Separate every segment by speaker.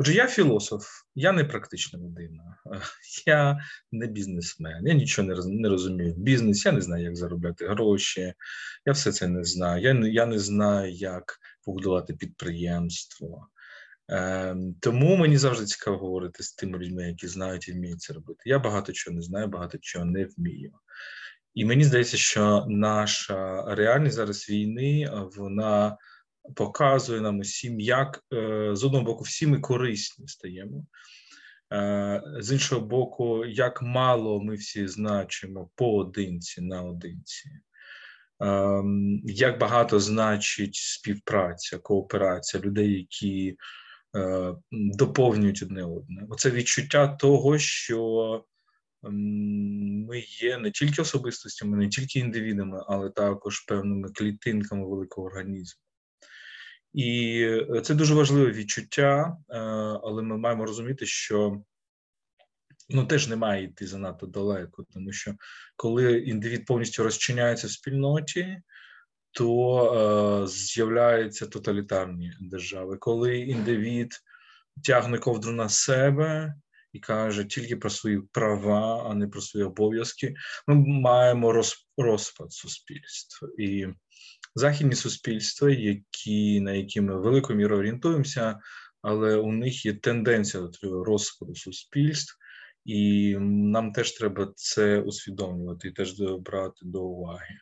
Speaker 1: Отже, я філософ, я не практична людина, я не бізнесмен, я нічого не розумію в бізнесі, я не знаю, як заробляти гроші, я все це не знаю. Я я не знаю, як побудувати підприємство. Ем, тому мені завжди цікаво говорити з тими людьми, які знають і вміють це робити. Я багато чого не знаю, багато чого не вмію. І мені здається, що наша реальність зараз війни вона показує нам усім, як е, з одного боку всі ми корисні стаємо, е, з іншого боку, як мало ми всі значимо поодинці наодинці. Ем, як багато значить співпраця, кооперація людей, які е, доповнюють одне одне. Оце відчуття того, що ем, ми є не тільки особистостями, не тільки індивідами, але також певними клітинками великого організму. І е, це дуже важливе відчуття, е, але ми маємо розуміти, що ну теж не має йти занадто далеко, тому що коли індивід повністю розчиняється в спільноті, то е, з'являються тоталітарні держави. Коли індивід тягне ковдру на себе і каже тільки про свої права, а не про свої обов'язки, ми маємо розпад суспільства і західні суспільства, які на які ми великою мірою орієнтуємося, але у них є тенденція до розпаду суспільств, і нам теж треба це усвідомлювати і теж брати до уваги.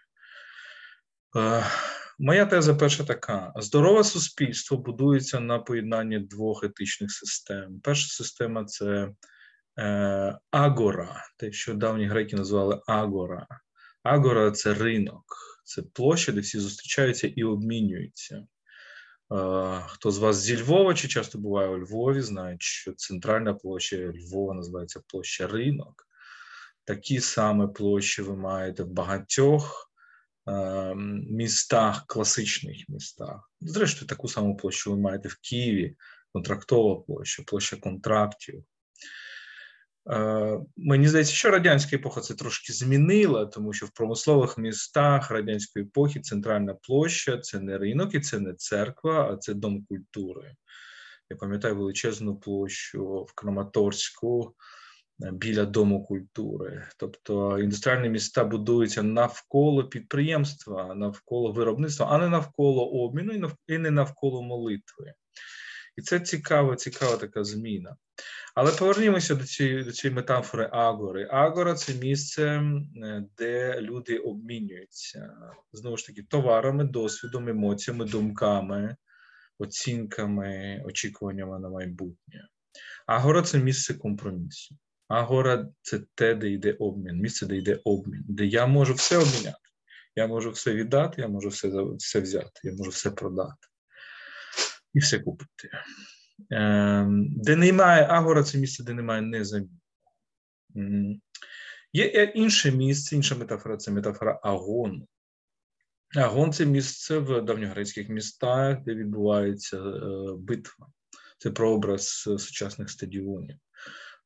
Speaker 1: Е, моя теза перша така: здорове суспільство будується на поєднанні двох етичних систем. Перша система це е, агора, те, що давні греки називали агора. Агора це ринок, це площа, де всі зустрічаються і обмінюються. Хто з вас зі Львова чи часто буває у Львові, знають, що центральна площа Львова називається площа ринок. Такі саме площі ви маєте в багатьох містах, класичних містах. Зрештою, таку саму площу ви маєте в Києві, контрактова площа, площа контрактів. Е, мені здається, що радянська епоха це трошки змінила, тому що в промислових містах радянської епохи центральна площа це не ринок і це не церква, а це дом культури. Я пам'ятаю величезну площу в Краматорську е, біля Дому культури. Тобто індустріальні міста будуються навколо підприємства, навколо виробництва, а не навколо обміну і не навколо молитви. І це цікава, цікава така зміна. Але повернімося до цієї до цієї метафори Агори. Агора це місце, де люди обмінюються знову ж таки товарами, досвідом, емоціями, думками, оцінками, очікуваннями на майбутнє. Агора це місце компромісу. Агора це те, де йде обмін, місце, де йде обмін, де я можу все обміняти. Я можу все віддати, я можу все, все взяти, я можу все продати і все купити. Ем, де немає агора, це місце, де немає незаміни. Є інше місце, інша метафора це метафора агону. Агон це місце в давньогрецьких містах, де відбувається е, битва. Це прообраз сучасних стадіонів,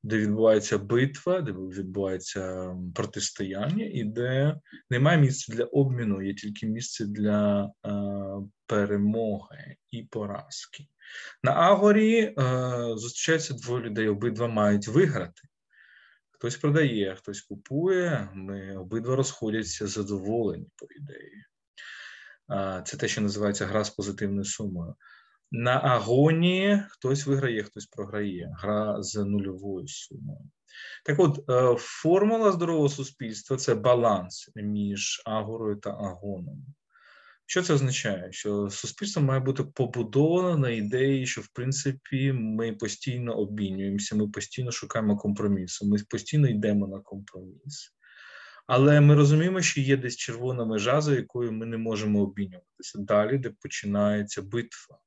Speaker 1: де відбувається битва, де відбувається протистояння, і де немає місця для обміну, є тільки місце для е, перемоги і поразки. На Агорі е, зустрічаються двоє людей, обидва мають виграти. Хтось продає, хтось купує, ми обидва розходяться задоволені, по ідеї. Це те, що називається гра з позитивною сумою. На агонії хтось виграє, хтось програє, гра з нульовою сумою. Так от, е, формула здорового суспільства це баланс між агорою та агоном. Що це означає? Що суспільство має бути побудовано на ідеї, що в принципі ми постійно обмінюємося, ми постійно шукаємо компромісу, ми постійно йдемо на компроміс. Але ми розуміємо, що є десь червона межа, за якою ми не можемо обмінюватися далі, де починається битва.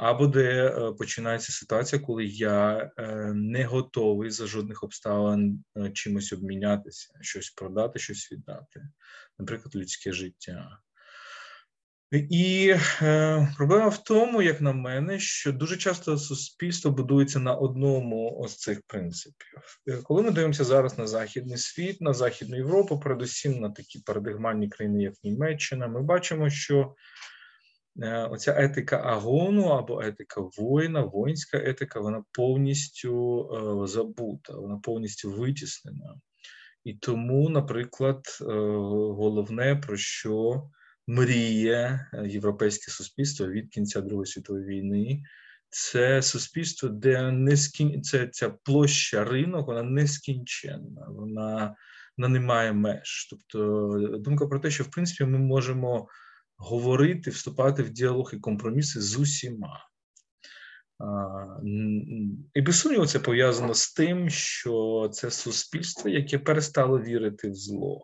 Speaker 1: Або де е, починається ситуація, коли я е, не готовий за жодних обставин е, чимось обмінятися, щось продати, щось віддати, наприклад, людське життя. І е, проблема в тому, як на мене, що дуже часто суспільство будується на одному з цих принципів. Е, коли ми дивимося зараз на західний світ, на західну Європу, передусім на такі парадигмальні країни, як Німеччина, ми бачимо, що е, оця етика агону або етика воїна, воїнська етика, вона повністю е, забута, вона повністю витіснена. І тому, наприклад, е, головне про що мріє європейське суспільство від кінця Другої світової війни, це суспільство, де не скін... це ця площа ринок, вона нескінченна, вона, вона не має меж. Тобто думка про те, що в принципі ми можемо говорити, вступати в діалог і компроміси з усіма. І без сумніву, це пов'язано з тим, що це суспільство, яке перестало вірити в зло,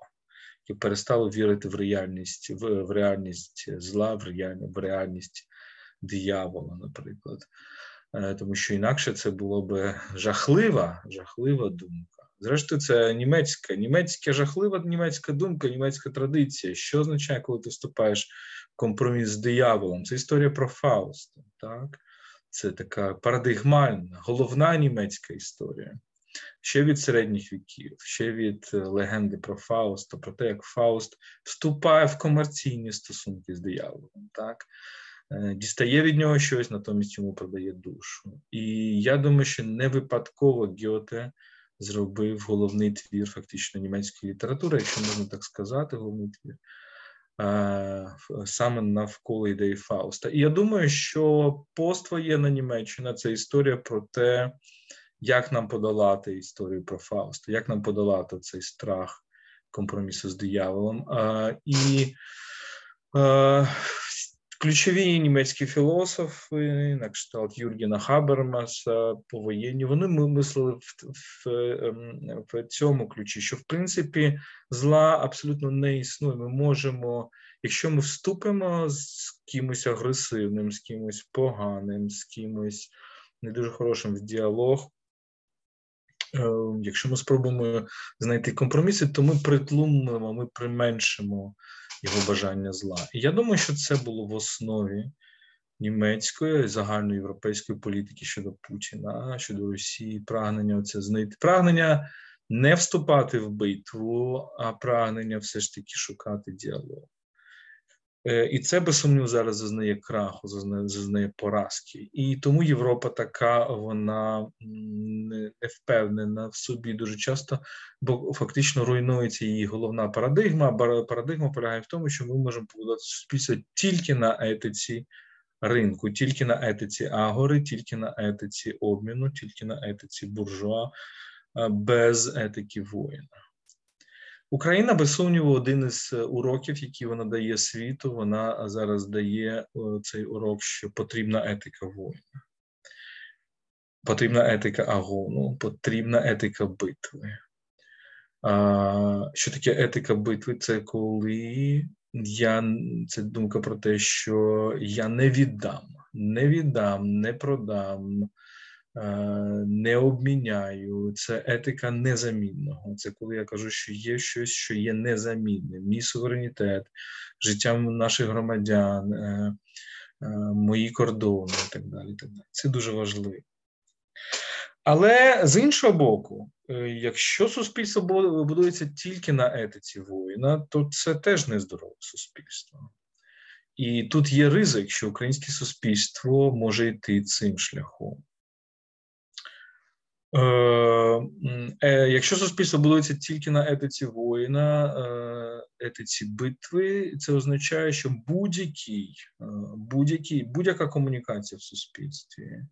Speaker 1: яке перестало вірити в реальність, в, в реальність зла, в реальність, в реальність диявола, наприклад. Е, тому що інакше це було б жахлива, жахлива думка. Зрештою, це німецька, німецька жахлива німецька думка, німецька традиція. Що означає, коли ти вступаєш в компроміс з дияволом? Це історія про Фауста, так? Це така парадигмальна, головна німецька історія. Ще від середніх віків, ще від е, легенди про Фауста, про те, як Фауст вступає в комерційні стосунки з дияволом. так? Е, дістає від нього щось, натомість йому продає душу. І я думаю, що не випадково Гьоте зробив головний твір фактично німецької літератури, якщо можна так сказати, головний твір. Е, саме навколо ідеї Фауста. І я думаю, що поствоєнна Німеччина це історія про те, як нам подолати історію про Фауста, як нам подолати цей страх компромісу з дияволом. І Ключові німецькі філософи, на кшталт Юргена Хабермаса, повоєнні, вони мислили в, в, ем, в цьому ключі, що в принципі зла абсолютно не існує. Ми можемо, якщо ми вступимо з кимось агресивним, з кимось поганим, з кимось не дуже хорошим в діалог. Ем, якщо ми спробуємо знайти компроміси, то ми притлумимо, ми применшимо його бажання зла. І я думаю, що це було в основі німецької загальноєвропейської політики щодо Путіна, щодо Росії, прагнення це знайти прагнення не вступати в битву, а прагнення все ж таки шукати діалог. Е, і це без сумніву зараз зазнає краху, зазнає, зазнає поразки. І тому Європа така, вона не впевнена в собі дуже часто, бо фактично руйнується її головна парадигма. Парадигма полягає в тому, що ми можемо побудувати суспільство тільки на етиці ринку, тільки на етиці агори, тільки на етиці обміну, тільки на етиці буржуа, без етики воїна. Україна, без сумніву, один із е, уроків, які вона дає світу, вона зараз дає цей урок, що потрібна етика воїна, потрібна етика агону, потрібна етика битви. А, Що таке етика битви? Це коли я це думка про те, що я не віддам, не віддам, не продам, Е, не обміняю. Це етика незамінного. Це коли я кажу, що є щось, що є незамінним. Мій суверенітет, життя наших громадян, е, е, мої кордони і так далі. так далі. Це дуже важливо. Але з іншого боку, якщо суспільство будується тільки на етиці воїна, то це теж нездорове суспільство. І тут є ризик, що українське суспільство може йти цим шляхом. Е, е, Якщо суспільство будується тільки на етиці воїна, е, етиці битви, це означає, що будь-який, е, будь-який, будь-яка комунікація в суспільстві, е,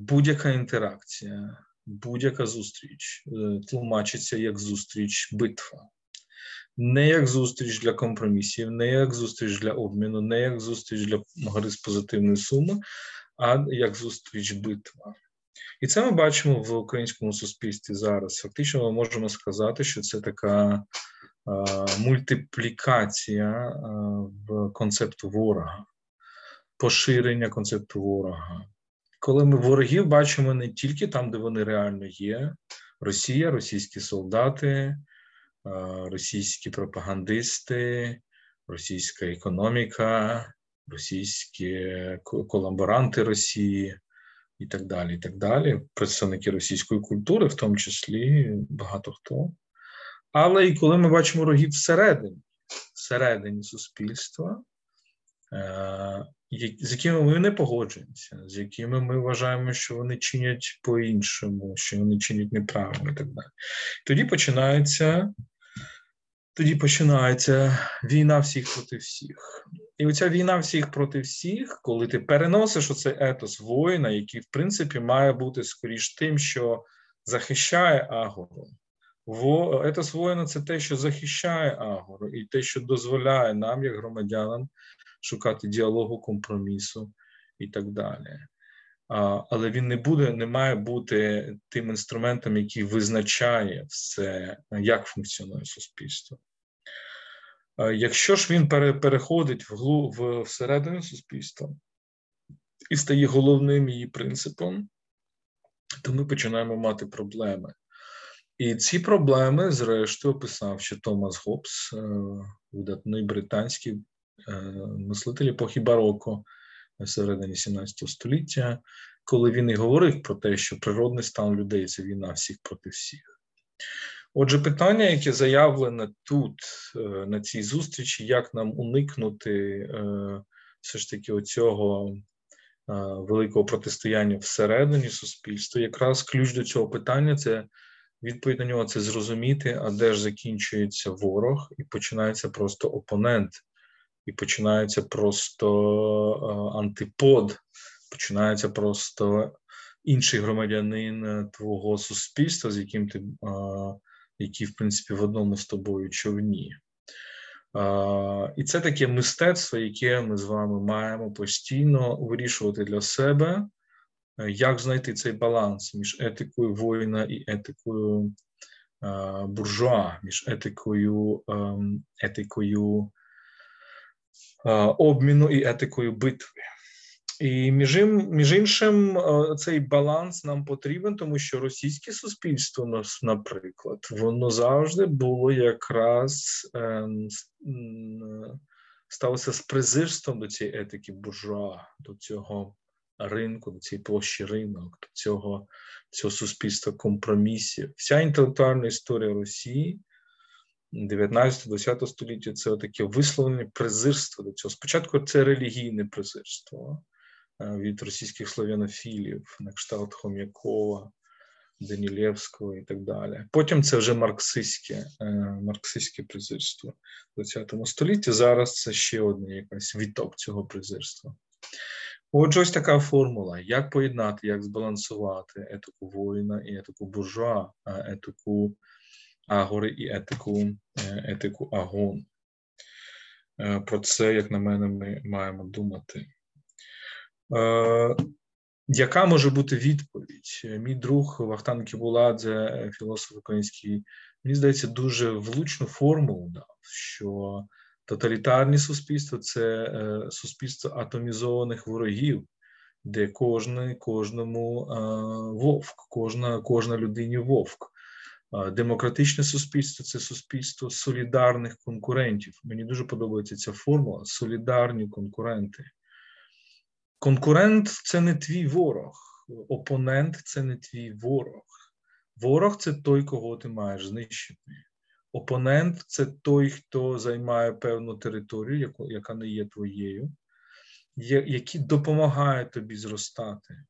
Speaker 1: будь-яка інтеракція, будь-яка зустріч тлумачиться як зустріч битва. Не як зустріч для компромісів, не як зустріч для обміну, не як зустріч для гри з позитивної суми, а як зустріч битва. І це ми бачимо в українському суспільстві зараз. Фактично, ми можемо сказати, що це така мультиплікація в концепту ворога, поширення концепту ворога. Коли ми ворогів бачимо не тільки там, де вони реально є: Росія, російські солдати, російські пропагандисти, російська економіка, російські колаборанти Росії і так далі. і так далі, Представники російської культури, в тому числі багато хто. Але і коли ми бачимо рогів всередині, всередині суспільства, з якими ми не погоджуємося, з якими ми вважаємо, що вони чинять по-іншому, що вони чинять неправильно і так далі. Тоді починається тоді починається війна всіх проти всіх. І оця війна всіх проти всіх, коли ти переносиш оцей етос воїна, який, в принципі, має бути скоріш тим, що захищає Агору. Во, етос воїна це те, що захищає Агору, і те, що дозволяє нам, як громадянам, шукати діалогу, компромісу і так далі. Але він не буде, не має бути тим інструментом, який визначає все, як функціонує суспільство. Якщо ж він переходить в, всередину суспільства і стає головним її принципом, то ми починаємо мати проблеми. І ці проблеми, зрештою, описав ще Томас Гоббс, е, видатний британський е, мислитель епохи бароко всередині 17 століття, коли він і говорив про те, що природний стан людей це війна всіх проти всіх. Отже, питання, яке заявлене тут, е, на цій зустрічі, як нам уникнути все ж таки оцього великого протистояння всередині суспільства, якраз ключ до цього питання це Відповідь на нього це зрозуміти, а де ж закінчується ворог, і починається просто опонент, і починається просто е, антипод, починається просто інший громадянин е, твого суспільства, з яким ти, який, в принципі, в одному з тобою човні. І це таке мистецтво, яке ми з вами маємо постійно вирішувати для себе. Е, як знайти цей баланс між етикою воїна і етикою е, буржуа, між етикою ем, етикою е, обміну і етикою битви. І між між іншим, цей баланс нам потрібен, тому що російське суспільство, наприклад, воно завжди було якраз ем, сталося з презирством до цієї етики буржуа, до цього ринку, до цієї площі ринок, до цього цього суспільства компромісів. Вся інтелектуальна історія Росії 19-20 століття це таке висловлене презирство до цього. Спочатку це релігійне презирство е, від російських славянофілів, на кшталт Хом'якова. Данілєвського і так далі. Потім це вже марксистське е, марксистське презирство в ХХ столітті. Зараз це ще одне якась відток цього презирства. Отже, ось така формула: як поєднати, як збалансувати етику воїна і етику буржуа, етику агори і етику е, етику агон. Е, про це, як на мене, ми маємо думати. Е, яка може бути відповідь? Мій друг Вахтан Кібуладзе, філософ український, мені здається, дуже влучну формулу дав, що Тоталітарні суспільства це е, суспільство атомізованих ворогів, де кожен, кожному е, вовк, кожна кожна людині вовк. Демократичне суспільство це суспільство солідарних конкурентів. Мені дуже подобається ця формула солідарні конкуренти. Конкурент це не твій ворог, опонент це не твій ворог. Ворог це той, кого ти маєш знищити. Опонент це той, хто займає певну територію, яка не є твоєю, які допомагають тобі зростати.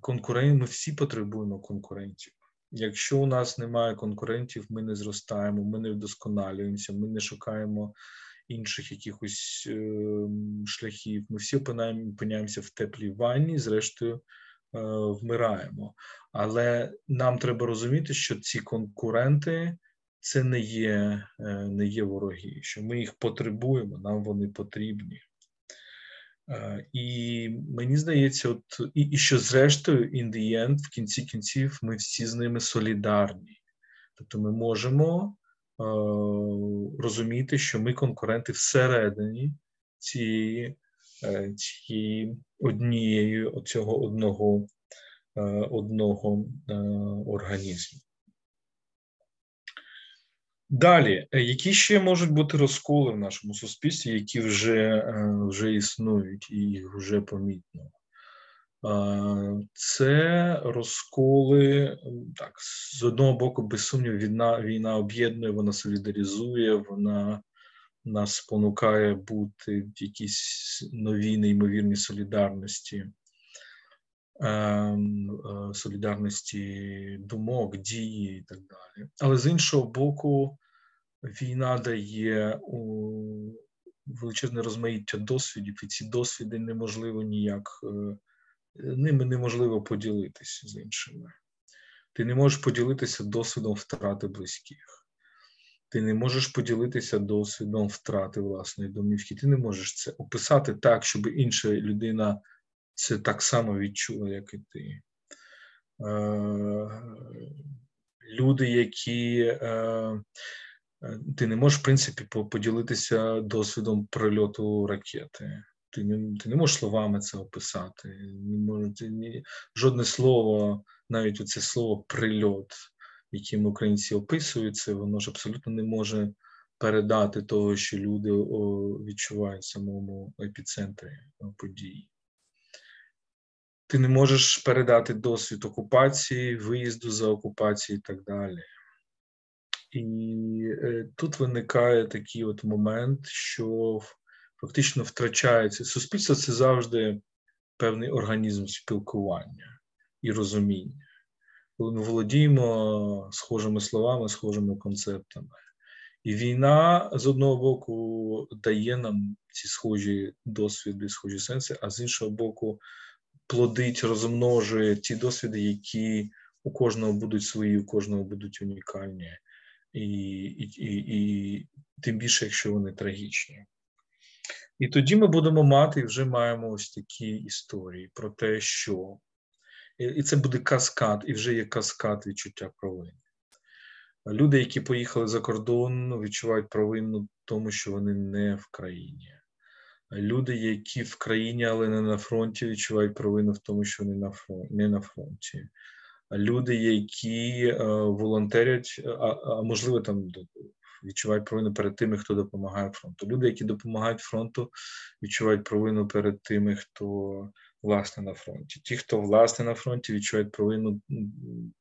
Speaker 1: Конкурент, ми всі потребуємо конкурентів. Якщо у нас немає конкурентів, ми не зростаємо, ми не вдосконалюємося, ми не шукаємо інших якихось е, шляхів. Ми всі опиняємося в теплій ванні, зрештою е, вмираємо. Але нам треба розуміти, що ці конкуренти це не є е, не є вороги, що ми їх потребуємо, нам вони потрібні. Е, і мені здається, от і, і що зрештою, in the end, в кінці кінців, ми всі з ними солідарні. Тобто ми можемо розуміти, що ми конкуренти всередині цієї е, цієї однієї цього одного, е, одного е, організму. Далі, е, які ще можуть бути розколи в нашому суспільстві, які вже е, вже існують і їх вже помітно? Це розколи, так, з одного боку, без сумніву, війна, війна об'єднує, вона солідаризує, вона нас спонукає бути в якійсь новій неймовірній солідарності, ем, е, солідарності думок, дії і так далі. Але з іншого боку, війна дає величезне розмаїття досвідів, і ці досвіди неможливо ніяк, е, ними неможливо поділитися з іншими. Ти не можеш поділитися досвідом втрати близьких. Ти не можеш поділитися досвідом втрати власної домівки. Ти не можеш це описати так, щоб інша людина це так само відчула, як і ти. Е, люди, які е, ти не можеш, в принципі, поділитися досвідом прильоту ракети. Ти не ти не можеш словами це описати. Не може, ти, ні, Жодне слово, навіть оце слово прильот, яким українці описують це, воно ж абсолютно не може передати того, що люди відчувають в самому епіцентрі подій. Ти не можеш передати досвід окупації, виїзду за окупації і так далі. І е, тут виникає такий от момент, що фактично втрачається суспільство це завжди певний організм спілкування і розуміння. Коли ми володіємо схожими словами, схожими концептами. І війна з одного боку дає нам ці схожі досвіди, схожі сенси, а з іншого боку, плодить, розмножує ті досвіди, які у кожного будуть свої, у кожного будуть унікальні і, і, і, і тим більше, якщо вони трагічні. І тоді ми будемо мати і вже маємо ось такі історії про те, що і це буде каскад, і вже є каскад відчуття провини. Люди, які поїхали за кордон, відчувають провину тому, що вони не в країні. Люди, які в країні, але не на фронті, відчувають провину в тому, що вони не на фронті люди, які е, волонтерять, а можливо, там відчувають провину перед тими, хто допомагає фронту. Люди, які допомагають фронту, відчувають провину перед тими, хто власне на фронті. Ті, хто власне на фронті, відчувають провину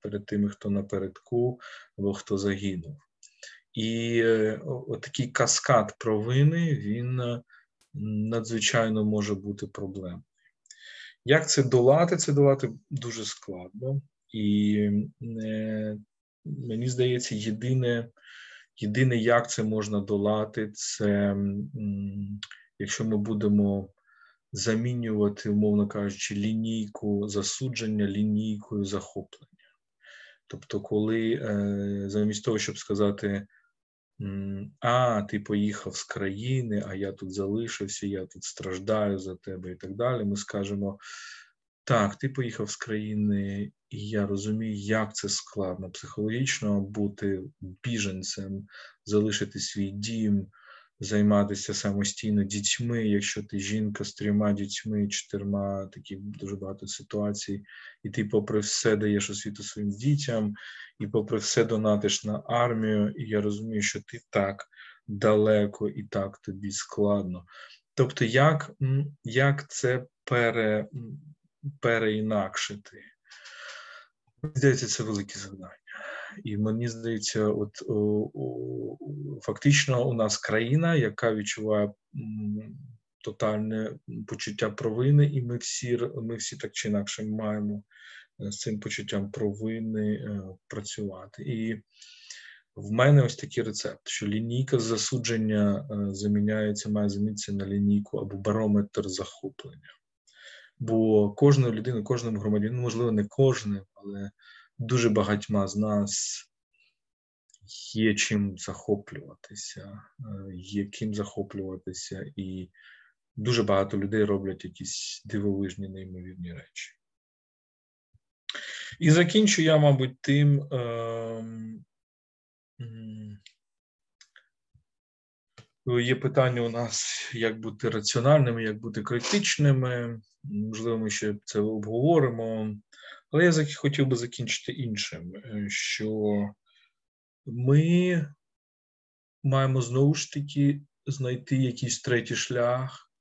Speaker 1: перед тими, хто напередку або хто загинув. І е, отакий каскад провини він е, надзвичайно може бути проблемою. Як це долати? Це долати дуже складно. І е, мені здається, єдине, єдине, як це можна долати, це якщо ми будемо замінювати, умовно кажучи, лінійку засудження лінійкою захоплення. Тобто, коли е, замість того, щоб сказати, а, ти поїхав з країни, а я тут залишився, я тут страждаю за тебе і так далі, ми скажемо. Так, ти поїхав з країни, і я розумію, як це складно психологічно бути біженцем, залишити свій дім, займатися самостійно дітьми. Якщо ти жінка з трьома дітьми, чотирма, такі дуже багато ситуацій, і ти, попри все, даєш освіту своїм дітям, і попри все донатиш на армію, і я розумію, що ти так далеко і так тобі складно. Тобто, як, як це пере переінакшити. Мені здається, це велике завдання. І мені здається, от о, фактично у нас країна, яка відчуває тотальне почуття провини, і ми всі ми всі так чи інакше маємо е, з цим почуттям провини е, працювати. І в мене ось такий рецепт, що лінійка засудження е, заміняється, має замінитися на лінійку або барометр захоплення. Бо кожна людина, кожному громадянину, можливо, не кожним, але дуже багатьма з нас є чим захоплюватися, е, є ким захоплюватися, і дуже багато людей роблять якісь дивовижні, неймовірні речі. І закінчу я, мабуть, тим. Е Є питання у нас, як бути раціональними, як бути критичними. Можливо, ми ще це обговоримо. Але я хотів би закінчити іншим, е, що ми маємо знову ж таки знайти якийсь третій шлях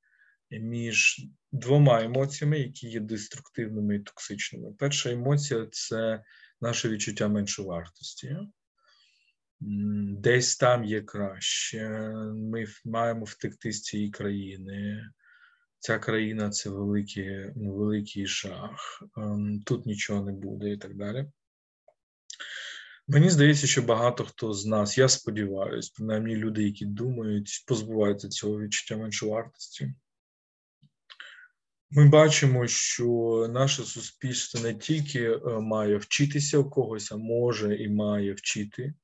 Speaker 1: між двома емоціями, які є деструктивними і токсичними. Перша емоція це наше відчуття меншовартості. десь там є краще. Ми маємо втекти з цієї країни. Ця країна це великий, ну, великий жах, ем, тут нічого не буде і так далі. Мені здається, що багато хто з нас, я сподіваюся, принаймні люди, які думають, позбуваються цього відчуття меншовартості. Ми бачимо, що наше суспільство не тільки е, має вчитися у когось, а може і має вчити.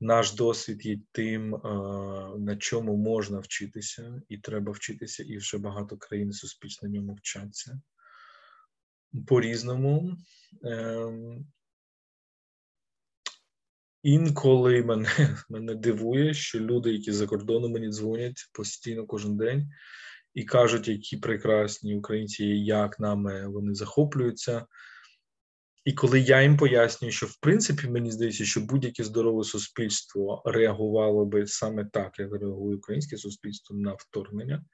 Speaker 1: Наш досвід є тим, е, на чому можна вчитися, і треба вчитися, і вже багато країн суспільства на ньому вчаться по-різному. Ем, інколи мене мене дивує, що люди, які за кордоном мені дзвонять постійно кожен день і кажуть, які прекрасні українці, як нами вони захоплюються. І коли я їм пояснюю, що в принципі мені здається, що будь-яке здорове суспільство реагувало би саме так, як реагує українське суспільство на вторгнення,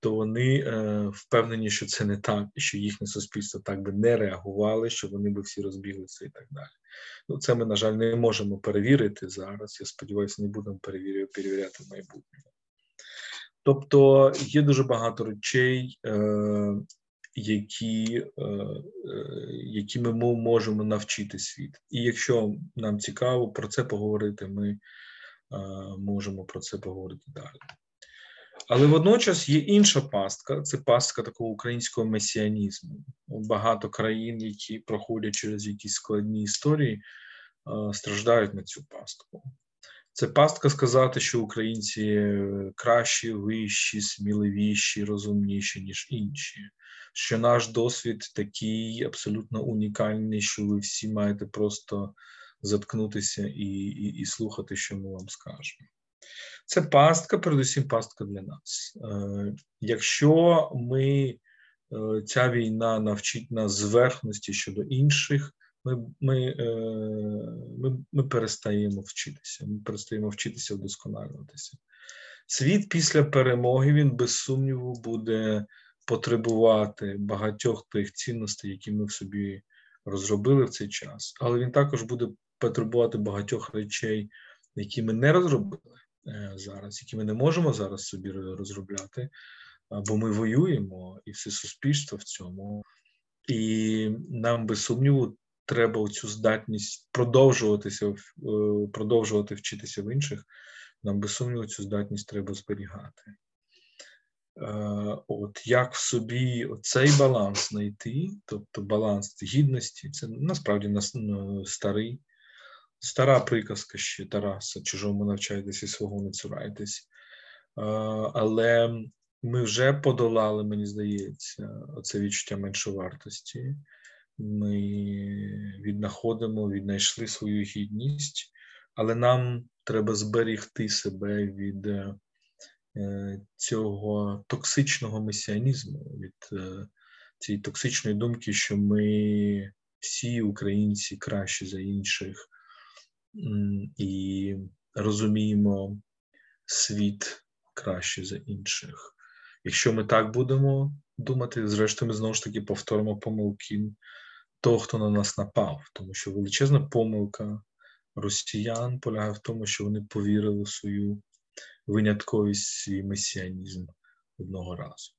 Speaker 1: то вони е, впевнені, що це не так, і що їхнє суспільство так би не реагували, що вони би всі розбіглися і так далі. Ну, це ми, на жаль, не можемо перевірити зараз. Я сподіваюся, не будемо перевіряти в майбутньому. Тобто є дуже багато речей, е, які е, е, які ми можемо навчити світ. І якщо нам цікаво про це поговорити, ми е, можемо про це поговорити далі. Але водночас є інша пастка це пастка такого українського месіанізму. Багато країн, які проходять через якісь складні історії, страждають на цю пастку. Це пастка сказати, що українці кращі, вищі, сміливіші, розумніші, ніж інші що наш досвід такий абсолютно унікальний, що ви всі маєте просто заткнутися і, і, і слухати, що ми вам скажемо. Це пастка, передусім пастка для нас. Е, Якщо ми, е, ця війна навчить нас зверхності щодо інших, ми ми, е, ми, ми перестаємо вчитися. Ми перестаємо вчитися вдосконалюватися. Світ після перемоги він без сумніву буде потребувати багатьох тих цінностей, які ми в собі розробили в цей час, але він також буде потребувати багатьох речей, які ми не розробили е, зараз, які ми не можемо зараз собі розробляти, бо ми воюємо і все суспільство в цьому, і нам без сумніву. Треба цю здатність продовжуватися, е, продовжувати вчитися в інших. Нам без сумніву цю здатність треба зберігати. Е, от як в собі цей баланс знайти, тобто баланс гідності, це насправді старий, стара приказка ще Тараса, чужому навчайтесь і свого не цурайтесь. Е, але ми вже подолали, мені здається, оце відчуття меншовартості. Ми віднаходимо, віднайшли свою гідність, але нам треба зберігти себе від Е, цього токсичного месіанізму, від е, цієї токсичної думки, що ми всі українці кращі за інших і розуміємо світ краще за інших. Якщо ми так будемо думати, зрештою, ми знову ж таки повторимо помилки того, хто на нас напав, тому що величезна помилка росіян полягає в тому, що вони повірили в свою винятковість і месіанізм одного разу.